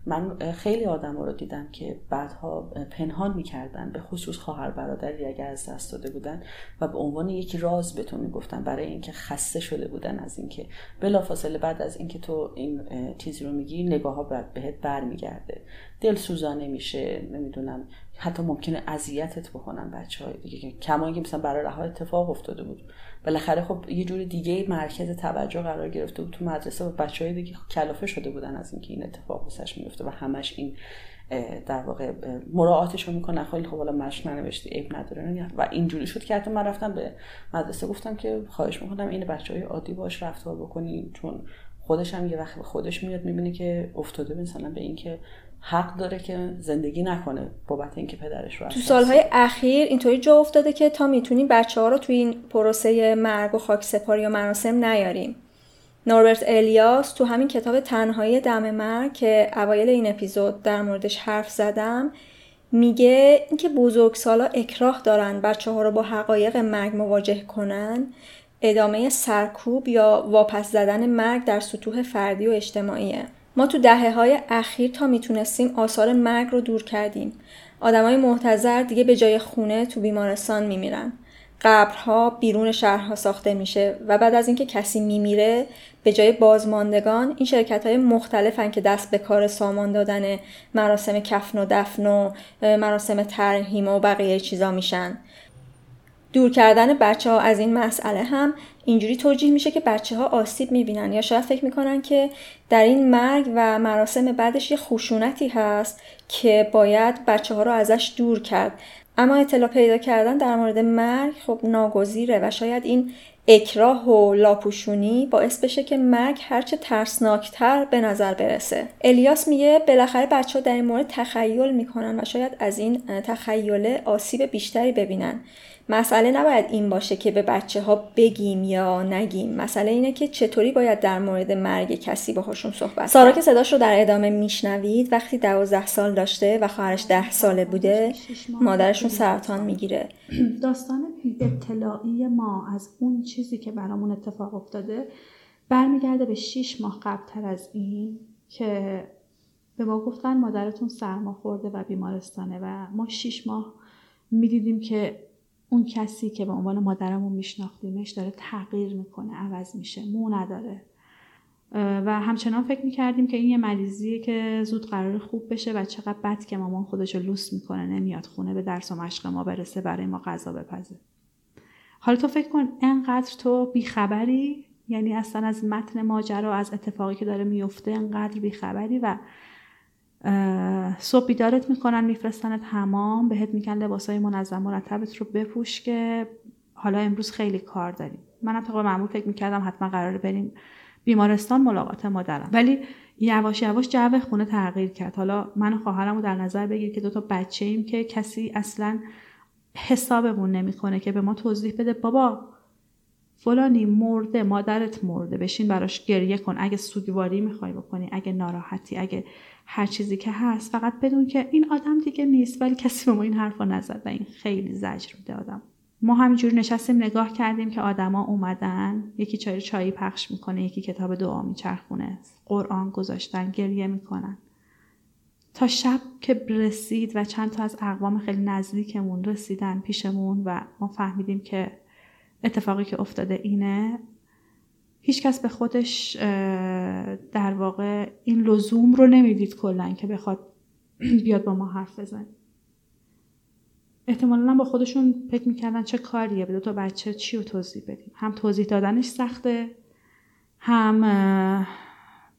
من خیلی آدم رو دیدم که بعدها پنهان می‌کردن به خصوص خواهر برادری اگر از دست داده بودن و به عنوان یک راز به تو می‌گفتن برای اینکه خسته شده بودن از اینکه بلافاصله بعد از اینکه تو این چیزی رو میگی نگاه ها بهت برمیگرده. دل سوزانه میشه نمی‌دونم حتی ممکنه اذیتت بکنن بچه های دیگه. کما مثلا برای رها اتفاق افتاده بود. بالاخره خب یه جور دیگه مرکز توجه قرار گرفته بود تو مدرسه و بچه های دیگه کلافه شده بودن از اینکه این اتفاق واسش میفته و همش این در واقع مراعاتش رو می‌کنن. خیلی خب حالا مش ننوشتی عیب نداره. و اینجوری شد که حتی من رفتم به مدرسه گفتم که خواهش می‌کنم این بچه های عادی باش رفتار بکنی چون خودش هم یه وقت به خودش میاد می‌بینه که افتاده مثلا به اینکه حق داره که زندگی نکنه بابت اینکه پدرش رو تو سالهای اخیر اینطوری جا افتاده که تا می‌تونیم بچه ها رو تو این پروسه مرگ و خاک سپاری و مراسم نیاریم. نوربرت الیاس تو همین کتاب تنهایی دم مرگ که اوایل این اپیزود در موردش حرف زدم میگه اینکه بزرگسالا اکراه دارن بچه ها رو با حقایق مرگ مواجه کنن ادامه سرکوب یا واپس زدن مرگ در سطوح فردی و اجتماعیه. ما تو دهه های اخیر تا می‌تونستیم آثار مرگ رو دور کردیم. آدمای محتظر دیگه به جای خونه تو بیمارستان میمیرن. قبرها بیرون شهرها ساخته میشه و بعد از اینکه کسی میمیره به جای بازماندگان این شرکت های مختلفن که دست به کار سامان دادن مراسم کفن و دفن و مراسم ترهیم و بقیه چیزا میشن دور کردن بچه ها از این مسئله هم اینجوری توجیه میشه که بچه ها آسیب می‌بینن. یا شاید فکر می‌کنن که در این مرگ و مراسم بعدش یه خشونتی هست که باید بچه ها رو ازش دور کرد. اما اطلاع پیدا کردن در مورد مرگ خب ناگزیره و شاید این اکراه و لاپوشونی باعث بشه که مرگ هرچه ترسناکتر به نظر برسه. الیاس میگه بالاخره بچه ها در این مورد تخیل می‌کنن و شاید از این تخیله آسیب بیشتری ببینن. مسئله نباید این باشه که به بچه ها بگیم یا نگیم. مسئله اینه که چطوری باید در مورد مرگ کسی باهاشون صحبت سارا که صداش رو در ادامه میشنوید وقتی دوازده سال داشته و خواهرش ده ساله بوده مادرشون سرطان می‌گیره. داستان [clears throat] اطلاعی ما از اون چیزی که برامون اتفاق افتاده برمیگرده به شیش ماه قبلتر از این که به ما گفتن مادرتون سرما خورده و بیمارستانه و ما شیش ماه می‌دیدیم که اون کسی که به عنوان مادرمون میشناختیمش داره تغییر می‌کنه عوض میشه مو نداره. و همچنان فکر می‌کردیم که این یه مریضیه که زود قرار خوب بشه و چقدر بد که مامان خودش رو لوس می‌کنه نمیاد خونه به درس و مشق ما برسه برای ما غذا بپزه. حالا تو فکر کن انقدر تو بیخبری یعنی اصلا از متن ماجرا از اتفاقی که داره میفته انقدر بیخبری و صبح بیدارت می‌کنن میفرستنت حمام بهت میگن لباسای منظم مرتبت رو بپوش که حالا امروز خیلی کار داریم. منم طبق معمول فکر می‌کردم حتما قراره بریم بیمارستان ملاقات مادرم. ولی یواش یواش جو خونه تغییر کرد. حالا من و خواهرم رو در نظر بگیر که دوتا بچه ایم که کسی اصلا حسابمون نمی‌کنه که به ما توضیح بده بابا فلانی مرده مادرت مرده. بشین براش گریه کن. اگه سوگواری می‌خوای بکنی اگه ناراحتی اگه هر چیزی که هست فقط بدون که این آدم دیگه نیست. ولی کسی به ما این حرف نزد و این خیلی زجر میده آدم. ما همینجور نشستیم نگاه کردیم که آدما اومدن. یکی چای چایی پخش می‌کنه یکی کتاب دعا میچرخونه. قرآن گذاشتن گریه می‌کنن. تا شب که رسید و چند تا از اقوام خیلی نزدیکمون رسیدن پیشمون و ما فهمیدیم که اتفاقی که افتاده اینه هیچکس به خودش در واقع این لزوم رو نمی‌دید کلا که بخواد [clears throat] بیاد با ما حرف بزنه. احتمالا با خودشون فکر می‌کردن چه کاریه به دو تا بچه چی رو توضیح بدیم؟ هم توضیح دادنش سخته هم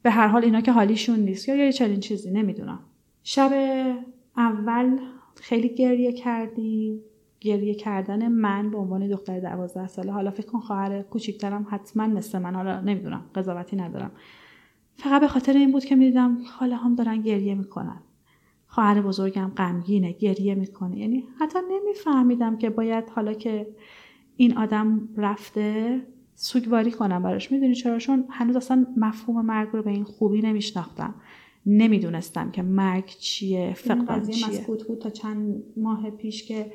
به هر حال اینا که حالیشون نیست. یا یه چنین چیزی نمی‌دونم. شب اول خیلی گریه کردیم. گریه کردن من به عنوان دختر دوازده ساله. حالا فکر کن خواهر کوچیکترم حتما مثل من. حالا نمی‌دونم قضاوتی ندارم. فقط به خاطر این بود که می‌دیدم خاله هم دارن گریه می‌کنن. خواهر بزرگم غمگینه گریه می‌کنه. یعنی حتی نمیفهمیدم که باید حالا که این آدم رفته سوگواری کنم براش. می‌دونی چرا؟ چون هنوز اصلا مفهوم مرگ رو به این خوبی نمیشناختم. نمی‌دونستم که مرگ چیه فقط چیه. مسکوت بود تا چند ماه پیش که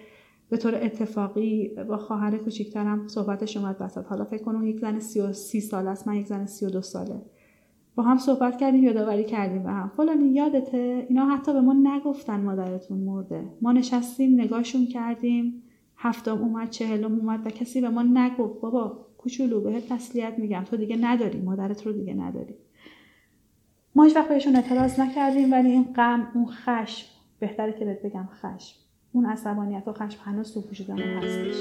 به طور اتفاقی با خواهر کوچیکترم صحبتش اومد وسط. حالا فکر کنم یک زن سی, و سی ساله است من یک زن سی و دو ساله. با هم صحبت کردیم یادآوری کردیم به هم. فلانی یادته؟ اینا حتی به ما نگفتن مادرتون مرده. ما نشستیم نگاهشون کردیم. هفتم اومد چهلم اومد و کسی به ما نگفت. بابا کوچولو بهت تسلیت میگم. تو دیگه نداری مادرت رو دیگه نداری. ما هیچ وقت بهشون اعتراض نکردیم ولی این غم اون خشم. بهتره که بهت بگم خشم. اون عصبانیت و خشم هنوز تو وجودمون هستش.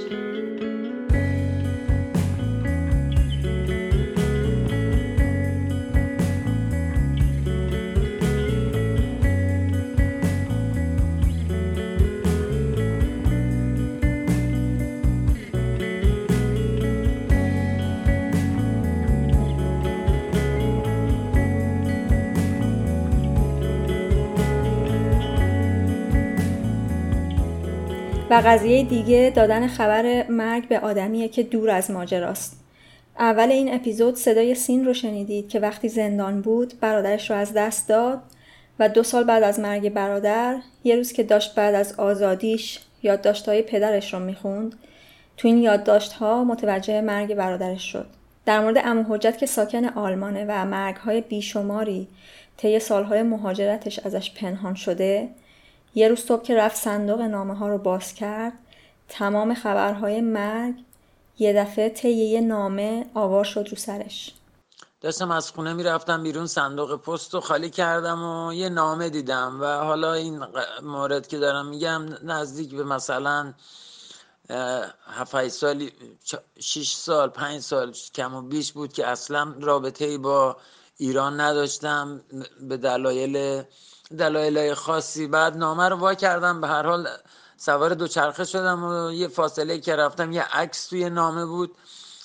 و قضیه دیگه دادن خبر مرگ به آدمیه که دور از ماجراست. اول این اپیزود صدای سین رو شنیدید که وقتی زندان بود برادرش رو از دست داد و دو سال بعد از مرگ برادر یه روز که داشت بعد از آزادیش یادداشت‌های پدرش رو می‌خوند تو این یادداشت‌ها متوجه مرگ برادرش شد. در مورد امو حجت که ساکن آلمانه و مرگهای بیشماری طی سالهای مهاجرتش ازش پنهان شده یه روز صبح که رفت صندوق نامه ها رو باز کرد تمام خبرهای مرگ یه دفعه طی یه نامه آوار شد رو سرش. داشتم از خونه می‌رفتم بیرون صندوق پست رو خالی کردم و یه نامه دیدم و حالا این مورد که دارم میگم نزدیک به مثلا هفت سال شیش سال پنج سال کم و بیش بود که اصلا رابطه با ایران نداشتم به دلایل دلایل خاصی. بعد نامه رو وا کردم به هر حال سوار دوچرخه شدم و یه فاصله که رفتم یه عکس توی نامه بود.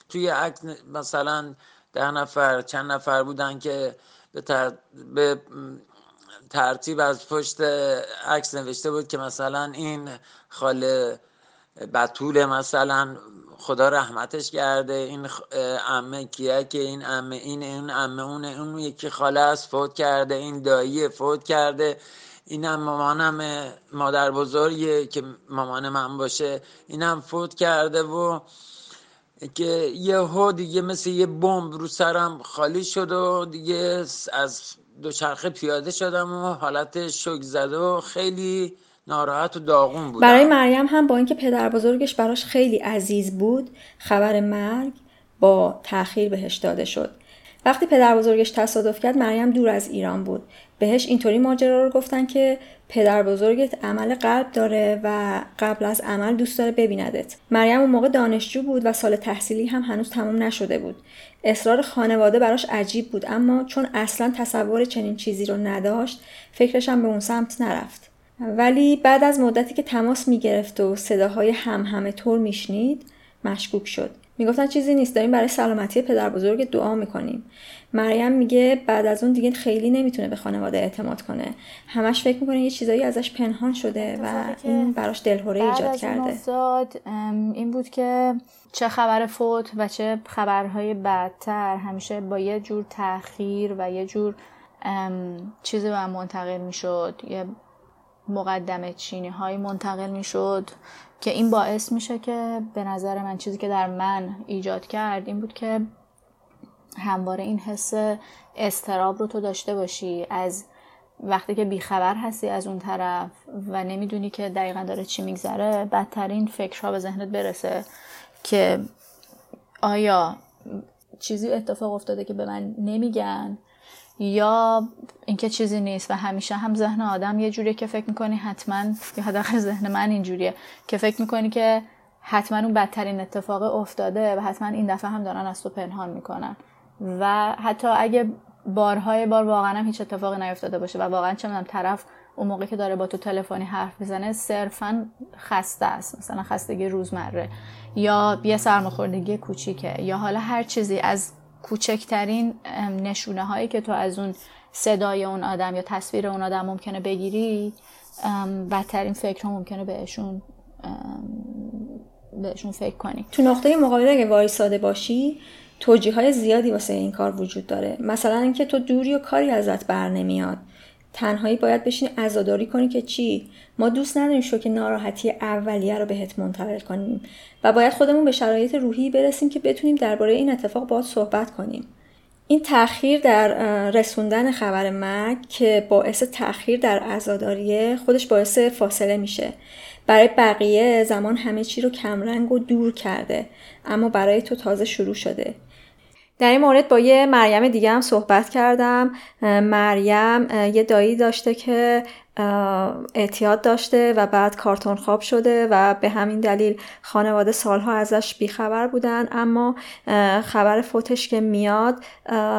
توی عکس مثلا ده نفر چند نفر بودن که به, به ترتیب از پشت عکس نوشته بود که مثلا این خاله بطول مثلا خدا رحمتش کرده این امه کیه که این امه این این امه اون اون یکی خاله است فوت کرده این دایی فوت کرده. اینم مامانم مادر بزرگیه که مامان من باشه. اینم فوت کرده و که یه ها دیگه مثل یه بمب رو سرم خالی شد و دیگه از دوچرخه پیاده شدم و حالت شک زده و خیلی ناراحت و داغون بود برای مریم هم با اینکه پدر بزرگش براش خیلی عزیز بود خبر مرگ با تاخیر بهش داده شد. وقتی پدر بزرگش تصادف کرد مریم دور از ایران بود. بهش اینطوری ماجرا رو گفتن که پدر بزرگت عمل قلب داره و قبل از عمل دوست داره ببیندت. مریم اون موقع دانشجو بود و سال تحصیلی هم هنوز تموم نشده بود. اصرار خانواده براش عجیب بود اما چون اصلا تصور چنین چیزی رو نداشت فکرش هم به اون سمت نرفت. ولی بعد از مدتی که تماس می‌گرفت و صداهای هم همه طور میشنید مشکوک شد. می‌گفتن چیزی نیست داریم برای سلامتی پدر بزرگ دعا می‌کنیم. مریم میگه بعد از اون دیگه خیلی نمی‌تونه به خانواده اعتماد کنه. همش فکر می‌کنه یه چیزایی ازش پنهان شده و این براش دلهوره ایجاد کرده. این بود که چه خبر فوت و چه خبرهای بدتر. همیشه با یه جور تاخیر و یه جور چیزی به منتقل می‌شد. یه مقدمه چینی های منتقل می شد که این باعث میشه که به نظر من چیزی که در من ایجاد کرد این بود که همواره این حس استراب رو تو داشته باشی. از وقتی که بیخبر هستی از اون طرف و نمی‌دونی که دقیقا داره چی میگذره بدترین فکرها به ذهنت برسه که آیا چیزی اتفاق افتاده که به من نمیگن یا اینکه چیزی نیست و همیشه هم ذهن آدم یه جوریه که فکر می‌کنی حتما یا حداقل ذهن من اینجوریه که فکر می‌کنی که حتما اون بدترین اتفاق افتاده و حتما این دفعه هم دارن از تو پنهان می‌کنن. و حتی اگه بارهای بار واقعا هم هیچ اتفاقی نیفتاده باشه و واقعا چه طرف اون موقع که داره با تو تلفنی حرف می‌زنه صرفا خسته است مثلا خستگی روزمره یا یه سرماخوردگی کوچیکه یا حالا هر چیزی از کوچکترین نشونه هایی که تو از اون صدای اون آدم یا تصویر اون آدم ممکنه بگیری بدترین فکر ممکنه بهشون بهشون فکر کنی. تو نقطه مقابل اگه وایساده باشی توجیه های زیادی واسه این کار وجود داره. مثلا اینکه تو دوری و کاری ازت بر نمیاد. تنهایی باید بشین عزاداری کنی که چی؟ ما دوست نداریم شو که ناراحتی اولیه رو بهت منتقل کنیم و باید خودمون به شرایط روحی برسیم که بتونیم درباره این اتفاق باید صحبت کنیم. این تاخیر در رسوندن خبر مرگ که باعث تاخیر در عزاداریه خودش باعث فاصله میشه. برای بقیه زمان همه چی رو کمرنگ و دور کرده اما برای تو تازه شروع شده. در این مورد با یه مریم دیگه هم صحبت کردم. مریم یه دایی داشته که اعتیاد داشته و بعد کارتون خواب شده و به همین دلیل خانواده سالها ازش بیخبر بودن. اما خبر فوتش که میاد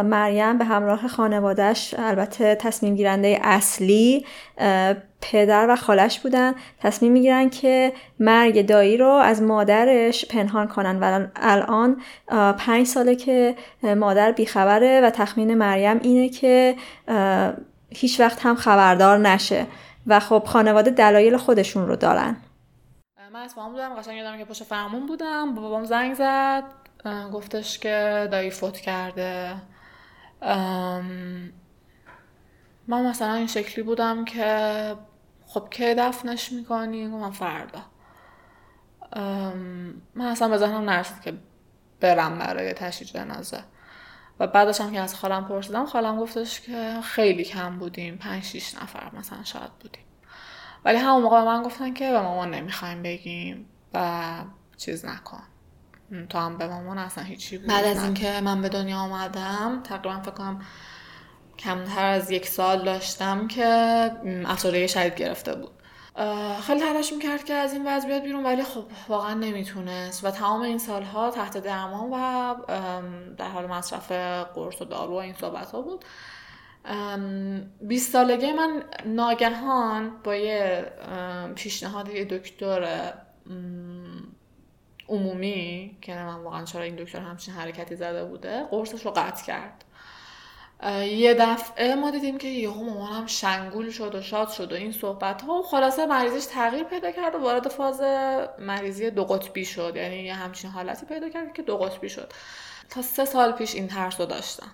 مریم به همراه خانوادهش البته تصمیم گیرنده اصلی پدر و خالش بودن. تصمیم می‌گیرن که مرگ دایی رو از مادرش پنهان کنن. و الان پنج ساله که مادر بیخبره و تخمین مریم اینه که هیچ وقت هم خبردار نشه. و خب خانواده دلایل خودشون رو دارن. من از بودم. قشنگ یادم که پشت فرمون بودم. بابام زنگ زد. گفتش که دایی فوت کرده. من مثلا این شکلی بودم که خب که دفنش می‌کنی؟ من فردا. من اصلا به ذهنم نرسید که برم برای تشییع جنازه. و بعدش هم که از خالم پرسیدم خالم گفتش که خیلی کم بودیم پنج شیش نفر مثلا شاید بودیم. ولی همون موقع به من گفتن که به مامان نمی‌خوایم بگیم و چیز نکن. تو هم به مامان اصلا هیچی بود بعد از اینکه من به دنیا آمدم تقریبا فکر کنم کمتر از یک سال داشتم که افسردگی شدید گرفته بود. خیلی تلاش می‌کرد که از این وضع بیاد بیرون ولی خب واقعا نمی‌تونست. و تمام این سالها تحت درمان و در حال مصرف قرص و دارو و این صحبت ها بود 20 سالگی من ناگهان با یه پیشنهاد یه دکتر عمومی که من واقعا چرا این دکتر همچین حرکتی زده بوده قرصش رو قطع کرد. یه دفعه ما دیدیم که یهو مامانم شنگول شد و شاد شد و این صحبت ها و خلاصه مریضش تغییر پیدا کرد و وارد فاز مریضی دو قطبی شد. یعنی یه همچین حالتی پیدا کرد که دو قطبی شد. تا سه سال پیش این ترس رو داشتم.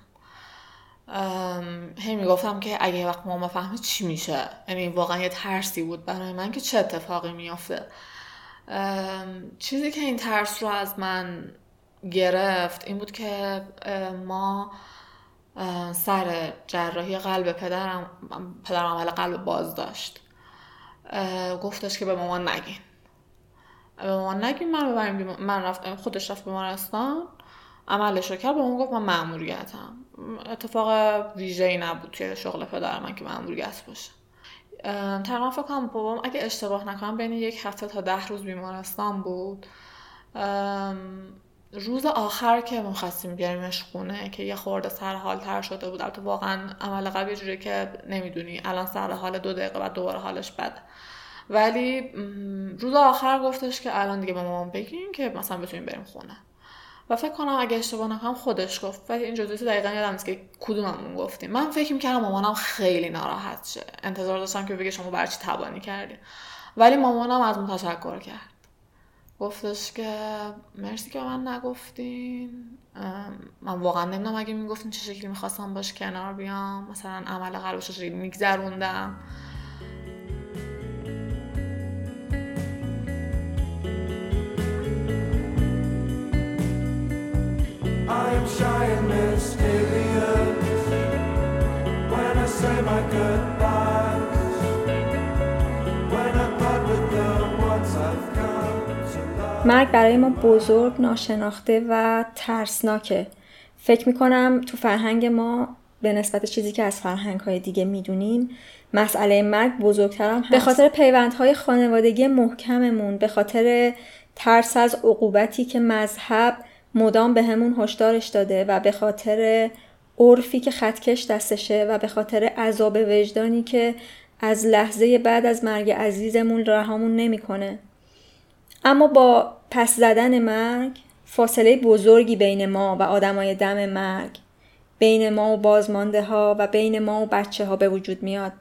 هی می‌گفتم که اگه وقت ماما فهمه چی میشه. یعنی واقعا یه ترسی بود برای من که چه اتفاقی میافته. چیزی که این ترس رو از من گرفت این بود که ما سر جراحی قلب پدرم پدرم عمل قلب باز داشت. گفتش که به مامان نگین. به مامان نگین من ببریم من رفت خودش رفت بیمارستان. عملش رو کرد به اون گفت من مأموریتم. اتفاق ویژه ای نبود توی شغل پدر من که مأموریت باشه. تقریبا فکر کنم بابام اگه اشتباه نکنم بین یک هفته تا ده روز بیمارستان بود. روز آخر که ما خواستیم بیاریمش خونه که یه خورده سر حال تر شده بود. البته واقعا عمل قبل جوری که نمی‌دونی. الان سر حال دو دقیقه بعد دوباره حالش بده ولی روز آخر گفتش که الان دیگه به مامان بگیم که مثلا بتونیم بریم خونه. و فکر کنم اگه اشتباه نکنم خودش گفت. ولی این جزئیات دقیقا یادم نیست که کدوممون گفتیم. من فکر می‌کردم مامانم خیلی ناراحت شه. انتظار داشتم که بگه شما برچی تبانی کردی. ولی مامانم از من تشکر کرد. گفتش که مرسی که من نگفتین. من واقعا نمی‌دونم اگه می‌گفتین چه شکلی می‌خواستم باش کنار بیام. مثلا عمل قلبش رو میگذروندم. I am shy مرگ برای ما بزرگ، ناشناخته و ترسناکه. فکر می‌کنم تو فرهنگ ما به نسبت چیزی که از فرهنگ های دیگه می‌دونیم مسئله مرگ بزرگتر هم هست. به خاطر پیوندهای خانوادگی محکممون به خاطر ترس از عقوبتی که مذهب مدام به همون هشدارش داده و به خاطر عرفی که خطکش دستشه و به خاطر عذاب وجدانی که از لحظه بعد از مرگ عزیزمون رهامون نمی‌کنه. اما با پس زدن مرگ فاصله بزرگی بین ما و آدمای دم مرگ بین ما و بازمانده ها و بین ما و بچه ها به وجود میاد.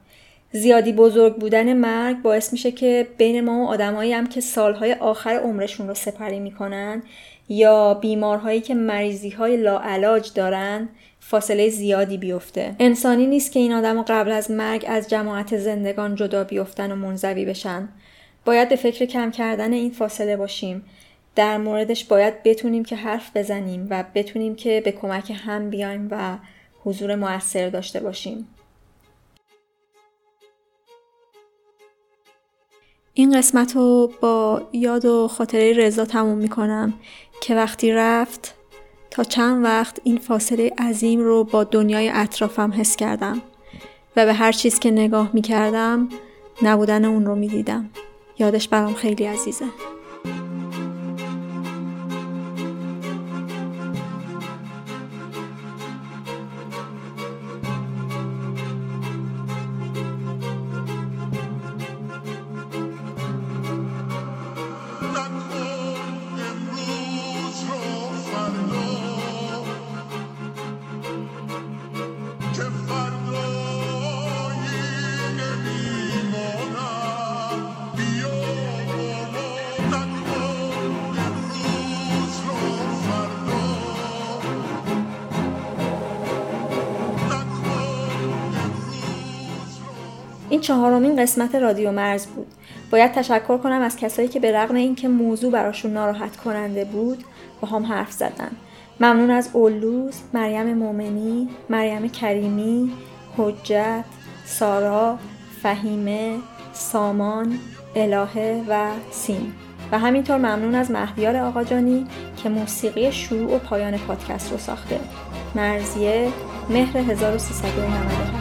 زیادی بزرگ بودن مرگ باعث میشه که بین ما و آدمایی هم که سالهای آخر عمرشون رو سپری می‌کنن یا بیمارهایی که مریضی های لاعلاج دارن فاصله زیادی بیفته. انسانی نیست که این آدم قبل از مرگ از جماعت زندگان جدا بیفتن و منزوی بشن. باید به فکر کم کردن این فاصله باشیم. در موردش باید بتونیم که حرف بزنیم و بتونیم که به کمک هم بیایم و حضور موثر داشته باشیم. این قسمت رو با یاد و خاطره رضا تموم می‌کنم که وقتی رفت تا چند وقت این فاصله عظیم رو با دنیای اطرافم حس کردم و به هر چیز که نگاه می‌کردم نبودن اون رو می‌دیدم. یادش برام خیلی عزیزه. چهارمین قسمت رادیو مرز بود. باید تشکر کنم از کسایی که به رغم اینکه موضوع براشون ناراحت کننده بود با هم حرف زدن. ممنون از اولوز، مریم مومنی، مریم کریمی، حجت، سارا، فهیمه، سامان، الهه و سین و همینطور ممنون از مهدیار آقاجانی که موسیقی شروع و پایان پادکست رو ساخته. مرزیه مهر 1397